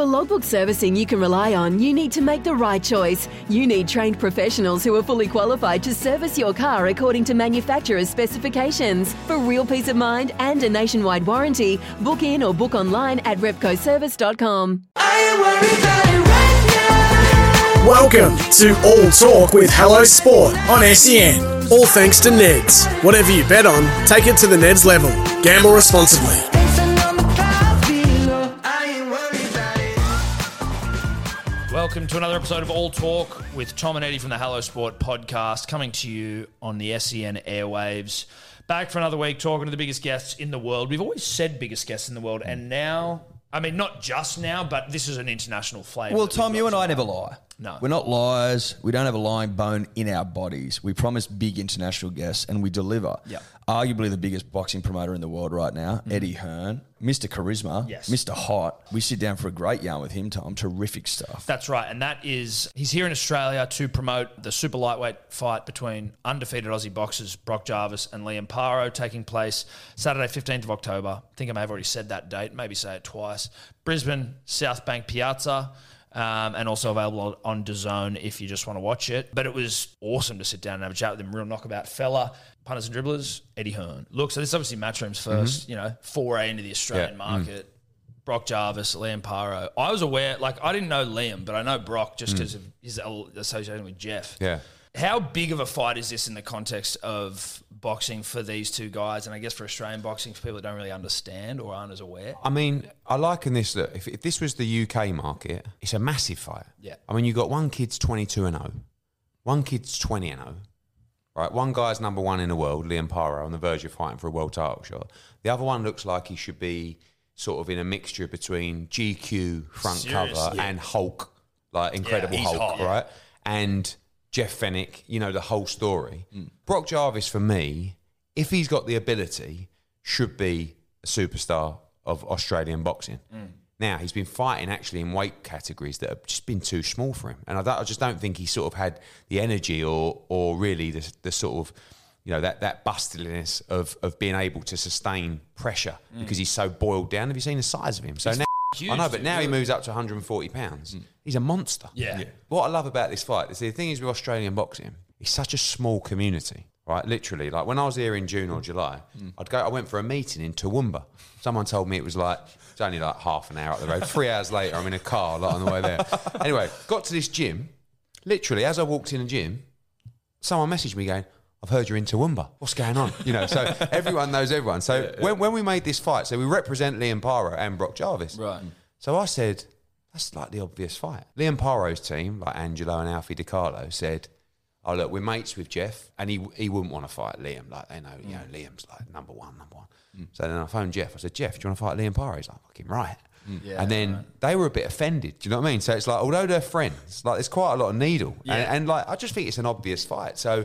For logbook servicing you can rely on, you need to make the right choice. You need trained professionals who are fully qualified to service your car according to manufacturer's specifications. For real peace of mind and a nationwide warranty, book in or book online at repcoservice.com. Welcome to All Talk with Hello Sport on SEN. All thanks to Neds. Whatever you bet on, take it to the Neds level. Gamble responsibly. To another episode of All Talk with Tom and Eddie from the Hello Sport podcast, coming to you on the SEN airwaves. Back for another week, talking to the biggest guests in the world. We've always said biggest guests in the world, and now, I mean, not just now, but this is an international flavour. Well, Tom, you and I never lie. No. We're not liars. We don't have a lying bone in our bodies. We promise big international guests and we deliver. Yep. Arguably the biggest boxing promoter in the world right now, mm. Eddie Hearn, Mr. Charisma, Yes. Mr. Hot. We sit down for a great yarn with him, Tom. Um, terrific stuff. That's right, and that is he's here in Australia to promote the super lightweight fight between undefeated Aussie boxers Brock Jarvis and Liam Paro, taking place Saturday, fifteenth of October. I think I may have already said that date. Maybe say it twice. Brisbane South Bank Piazza. Um, and also available on DAZN if you just want to watch it. But it was awesome to sit down and have a chat with him. Real knockabout fella. Punters and dribblers, Eddie Hearn. Look, so this is obviously Matchroom's mm-hmm. 1st you know, foray into the Australian mm. market. Brock Jarvis, Liam Paro. I was aware, like, I didn't know Liam, but I know Brock just mm. because of his association with Jeff. Yeah. How big of a fight is this in the context of boxing for these two guys, and I guess for Australian boxing for people that don't really understand or aren't as aware? I mean, I liken this that if, if this was the UK market, it's a massive fight. Yeah. I mean, you got one kid's 22 and 0, one kid's 20 and 0. Right, one guy's number one in the world, Liam Paro, on the verge of fighting for a world title shot. The other one looks like he should be sort of in a mixture between GQ front Serious, cover and Hulk, like Incredible he's Hulk, hot, yeah. right? And Jeff Fenech, you know, the whole story. Mm. Brock Jarvis, for me, if he's got the ability, should be a superstar of Australian boxing. Mm. Now he's been fighting actually in weight categories that have just been too small for him, and I, I just don't think he sort of had the energy or or really the, the sort of you know that that bustliness of of being able to sustain pressure mm. because he's so boiled down. Have you seen the size of him? So now. Huge, I know, but now he moves up to 140 pounds. He's a monster. Yeah. Yeah. What I love about this fight is the thing is with Australian boxing, it's such a small community, right? Literally, like when I was here in June or July, I'd go. I went for a meeting in Toowoomba. Someone told me it was like it's only like half an hour up the road. Three hours later, I'm in a car like on the way there. anyway, got to this gym. Literally, as I walked in the gym, someone messaged me going, I've heard you're in Toowoomba. What's going on? You know, so everyone knows everyone. So When, when we made this fight, so we represent Liam Paro and Brock Jarvis. Right. So I said, that's like the obvious fight. Liam Paro's team, like Angelo and Alfie DiCarlo, said, oh, look, we're mates with Jeff, and he he wouldn't want to fight Liam. Like, they know, you know, mm. Liam's like number one, number one. Mm. So then I phoned Jeff. I said, Jeff, do you want to fight Liam Paro? He's like, fucking right. Mm. Yeah. and then they were a bit offended. Do you know what I mean? So it's like, although they're friends, like there's quite a lot of needle. And, and like, I just think it's an obvious fight. So,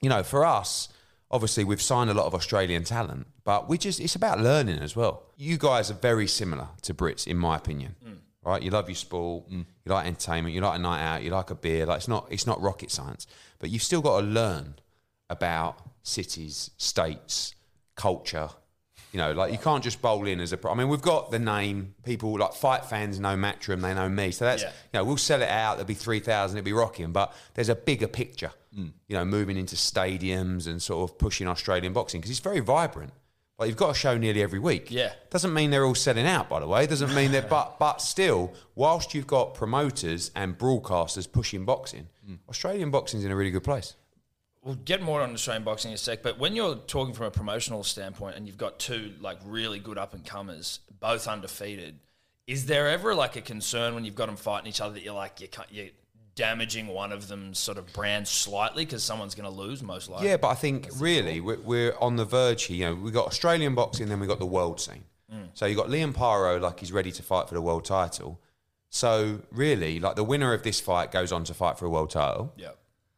you know, for us, obviously we've signed a lot of Australian talent, but we just it's about learning as well. You guys are very similar to Brits, in my opinion. Mm. Right? You love your sport, mm. you like entertainment, you like a night out, you like a beer. Like it's not it's not rocket science, but you've still got to learn about cities, states, culture. You know, like you can't just bowl in as a pro. I mean, we've got the name. People like fight fans know Matchroom, they know me. So that's Yeah. you know, we'll sell it out. There'll be three thousand. It'll be rocking. But there's a bigger picture. Mm. You know, moving into stadiums and sort of pushing Australian boxing because it's very vibrant. Like you've got a show nearly every week. Yeah. Doesn't mean they're all selling out, by the way. Doesn't mean that, but but still, whilst you've got promoters and broadcasters pushing boxing, mm. Australian boxing's in a really good place. We'll get more on Australian boxing in a sec, but when you're talking from a promotional standpoint and you've got two like really good up and comers, both undefeated, is there ever like a concern when you've got them fighting each other that you're like you can't you're damaging one of them sort of brand slightly because someone's going to lose most likely? Yeah, but I think really we're, we're on the verge here. You know, we got Australian boxing, then we got the world scene. Mm. So you got Liam Paro, like he's ready to fight for the world title. So really, like the winner of this fight goes on to fight for a world title. Yeah.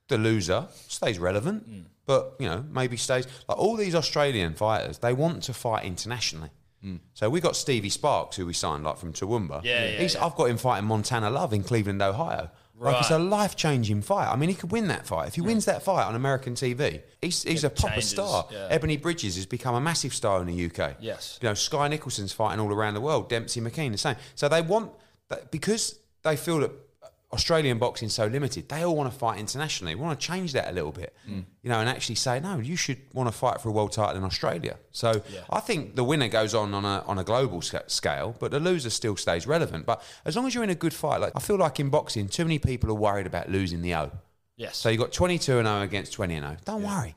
The loser stays relevant, mm. but you know maybe stays like all these Australian fighters. They want to fight internationally. Mm. So we got Stevie Sparks, who we signed like from Toowoomba. Yeah, yeah, He's, yeah. I've got him fighting Montana Love in Cleveland, Ohio. Like it's a life changing fight. I mean, he could win that fight. If he wins that fight on American TV, he's, he's a proper changes, star. yeah. Ebony Bridges has become a massive star in the UK. Yes. You know, Skye Nicolson's fighting all around the world. Dempsey McKean, the same. So they want because they feel that Australian boxing so limited, they all want to fight internationally. We want to change that a little bit, Mm. you know, and actually say, no, you should want to fight for a world title in Australia. So I think the winner goes on on a, on a global scale, but the loser still stays relevant. But as long as you're in a good fight, like I feel like in boxing, too many people are worried about losing the O. Yes. So you got 22 and 0 against 20 and 0. Don't worry.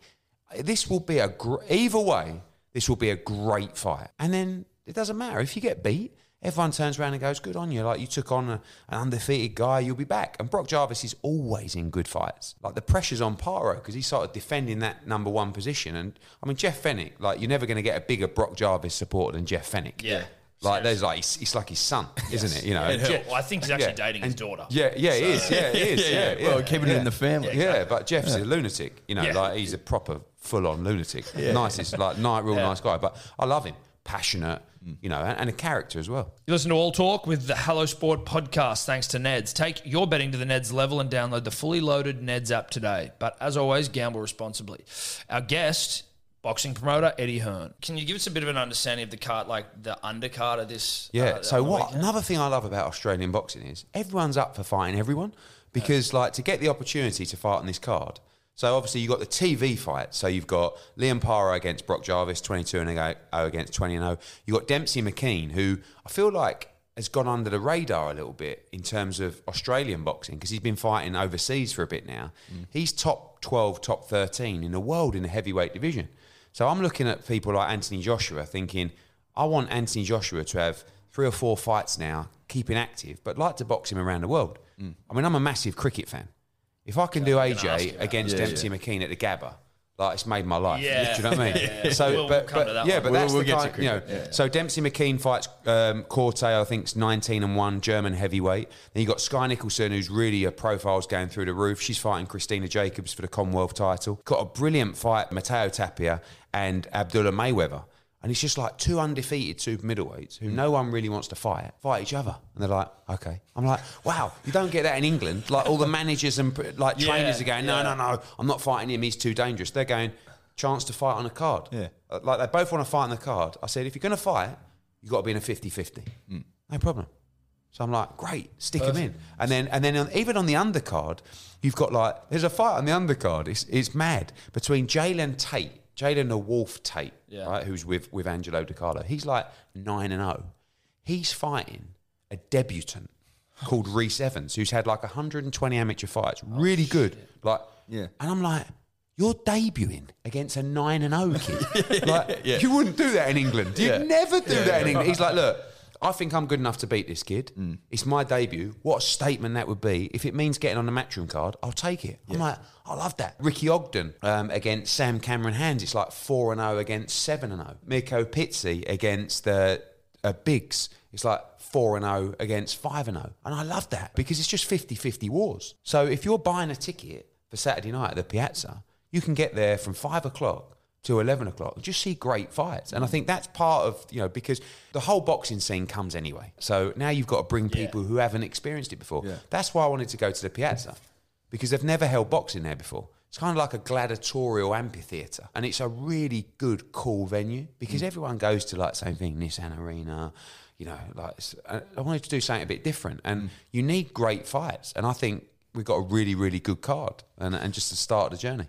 This will be a gr- either way. This will be a great fight. And then it doesn't matter if you get beat. Everyone turns around and goes, "Good on you!" Like you took on a, an undefeated guy, you'll be back. And Brock Jarvis is always in good fights. Like the pressure's on Paro because he started defending that number one position. And I mean, Jeff Fenech, like you're never going to get a bigger Brock Jarvis supporter than Jeff Fenech. Yeah. Like there's like it's, it's like his son, isn't it? You know. Yeah, well, I think he's actually Yeah. dating his daughter. Yeah, yeah, it is. Yeah, it is. Yeah, yeah. Well, keeping it in the family. Yeah, but Jeff's a lunatic. You know, Yeah. like he's a proper full-on lunatic. Nicest, like nice, real nice guy. But I love him. Passionate. You know, and, and a character as well. You listen to All Talk with the Hello Sport podcast, thanks to Neds. Take your betting to the Neds level and download the fully loaded Neds app today. But as always, gamble responsibly. Our guest, boxing promoter Eddie Hearn. Can you give us a bit of an understanding of the card, like the undercard of this? Yeah. uh, so what? weekend? Another thing I love about Australian boxing is everyone's up for fighting everyone because, like, to get the opportunity to fight on this card. So obviously you've got the TV fight. So you've got Liam Paro against Brock Jarvis, twenty-two and 0 against twenty and zero. You've got Dempsey McKean, who I feel like has gone under the radar a little bit in terms of Australian boxing because he's been fighting overseas for a bit now. Mm. He's top twelve, top thirteen in the world in the heavyweight division. So I'm looking at people like Anthony Joshua, thinking I want Anthony Joshua to have three or four fights now, keeping active, but like to box him around the world. Mm. I mean, I'm a massive cricket fan. If I can do AJ about against Dempsey McKean at the Gabba, like it's made my life. Yeah. Do you know what I mean? Yeah. So, We'll- but, we'll but that yeah, one. but We'll- that's we'll the get to kind, you know. cricket, So Dempsey McKean fights um, Korte, I think's 19 and one, German heavyweight. Then you got Skye Nicolson, who's really a profile's going through the roof. She's fighting Christina Jacobs for the Commonwealth title. Got a brilliant fight, Matteo Tapia and Abdullah Mayweather. And it's just like two undefeated super middleweights who no one really wants to fight, fight each other. And they're like, okay. I'm like, wow, you don't get that in England. Like all the managers and like Yeah, trainers are going, no, yeah. no, no, I'm not fighting him. He's too dangerous. They're going, chance to fight on a card. Yeah. Uh, Like they both want to fight on the card. I said, if you're going to fight, you've got to be in a 50 50. No problem. So I'm like, great, stick him in. And then, and then on, even on the undercard, you've got like, there's a fight on the undercard. It's, it's mad between Jalen Tate, Jalen the Wolf Tate, Yeah. right, who's with, with Angelo DiCarlo. He's like 9 and 0. He's fighting a debutant called Reese Evans, who's had like 120 amateur fights, oh, really good. Like, Yeah. And I'm like, you're debuting against a 9 and 0 kid. like, you wouldn't do that in England. You'd Yeah. never do that in England. He's like, look, I think I'm good enough to beat this kid. It's my debut. What a statement that would be. If it means getting on the matchroom card, I'll take it. I'm like, I love that. Ricky Ogden um, against Sam Cameron Hands. It's like 4 and 0 against 7 and 0. Mirko Pizzi against uh, uh, Biggs. It's like 4 and 0 against 5 and 0. And I love that because it's just 50 50 wars. So if you're buying a ticket for Saturday night at the Piazza, you can get there from 5 o'clock to 11 o'clock just see great fights. And I think that's part of, you know, because the whole boxing scene comes anyway. So now you've got to bring people who haven't experienced it before. Yeah. That's why I wanted to go to the Piazza because they've never held boxing there before. It's kind of like a gladiatorial amphitheatre, and it's a really good, cool venue because mm. everyone goes to like same thing, Nissan Arena, you know. Like I uh, I wanted to do something a bit different, and mm. you need great fights, and I think we've got a really, really good card, and, and just to start the journey.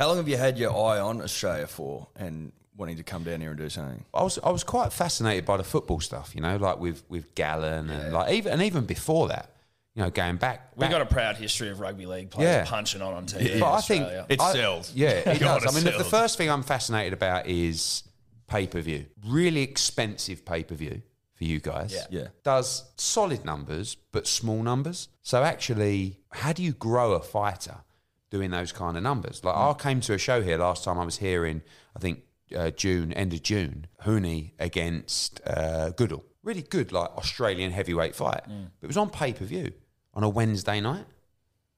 How long have you had your eye on Australia for and wanting to come down here and do something? I was I was quite fascinated by the football stuff, you know, like with with Gallen and like even and even before that, you know, going back. We've back- got a proud history of rugby league players Yeah. punching on on TV. in But I think Australia. It sells. Yeah, it does. I mean, the, the first thing I'm fascinated about is pay per view. Really expensive pay per view for you guys. Yeah. Yeah. Does solid numbers but small numbers. So actually, how do you grow a fighter doing those kind of numbers? Like I came to a show here last time I was here in I think uh, June, end of June. Huni against uh, Goodall. Really good, like Australian heavyweight fight. But it was on pay per view on a Wednesday night.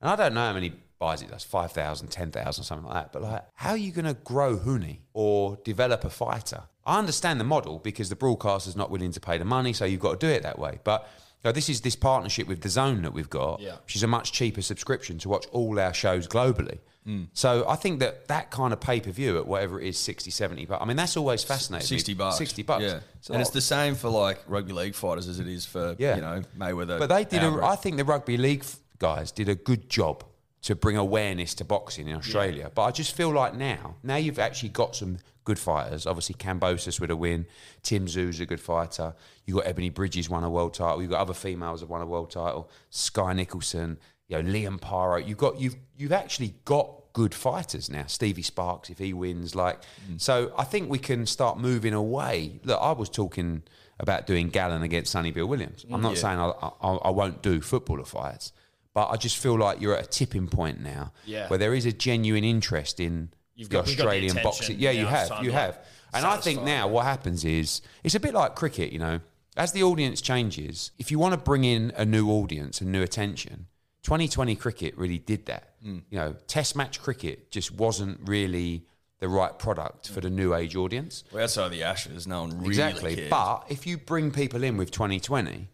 And I don't know how many buys it does, 5,000, 10,000, something like that. But like, how are you going to grow Huni or develop a fighter? I understand the model because the broadcaster's not willing to pay the money, so you've got to do it that way. But Now, this is this partnership with DAZN that we've got, Yeah. which is a much cheaper subscription to watch all our shows globally. Mm. So I think that that kind of pay per view at whatever it is, 60, 70 bucks. I mean, that's always fascinating. 60 bucks. 60 bucks. Yeah. So and it's the same for like rugby league fighters as it is for, Yeah. you know, Mayweather. But they did. A. I think the rugby league guys did a good job to bring awareness to boxing in Australia. But I just feel like now, now you've actually got some good fighters. Obviously, Kambosos with a win. Tim Tszyu's a good fighter. You've got Ebony Bridges won a world title. You've got other females that won a world title. Skye Nicolson. You know, Liam Paro. You've got you've you've actually got good fighters now. Stevie Sparks, if he wins, like mm. so, I think we can start moving away. Look, I was talking about doing Gallen against Sonny Bill Williams. I'm not saying I, I, I won't do footballer fights, but I just feel like you're at a tipping point now Yeah. where there is a genuine interest in You've the got- we've got the Australian attention. boxing. Yeah, you have, you have. And I think now what happens is it's a bit like cricket, you know. As the audience changes, if you want to bring in a new audience and new attention, 2020 cricket really did that. Mm. You know, Test match cricket just wasn't really the right product for the new age audience. Well, outside of the Ashes, no one really Exactly. cared. But if you bring people in with 2020,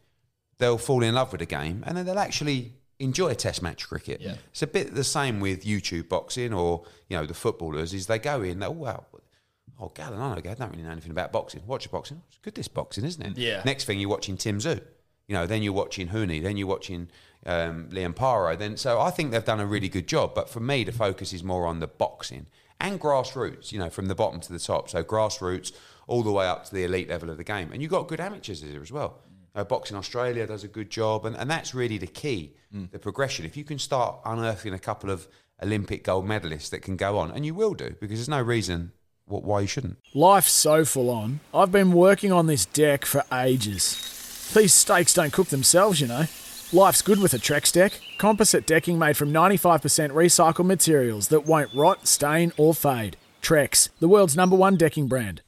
they'll fall in love with the game and then they'll actually enjoy a Test match cricket. Yeah. It's a bit the same with YouTube boxing or you know the footballers. Is they go in, oh wow, oh Gallen, I know, I don't really know anything about boxing. Watch a boxing. It's good this boxing, isn't it? Yeah. Next thing you're watching Tim Tszyu. You know, then you're watching Huni, then you're watching um, Liam Paro. Then, so I think they've done a really good job. But for me, the focus is more on the boxing and grassroots. You know, from the bottom to the top. So grassroots all the way up to the elite level of the game. And you've got good amateurs there as well. Uh, Boxing Australia does a good job, and, and that's really the key, the progression. If you can start unearthing a couple of Olympic gold medalists that can go on, and you will do, because there's no reason wh- why you shouldn't. Life's so full on. I've been working on this deck for ages. These steaks don't cook themselves, you know. Life's good with a Trex deck. Composite decking made from 95% recycled materials that won't rot, stain, or fade. Trex, the world's number one decking brand.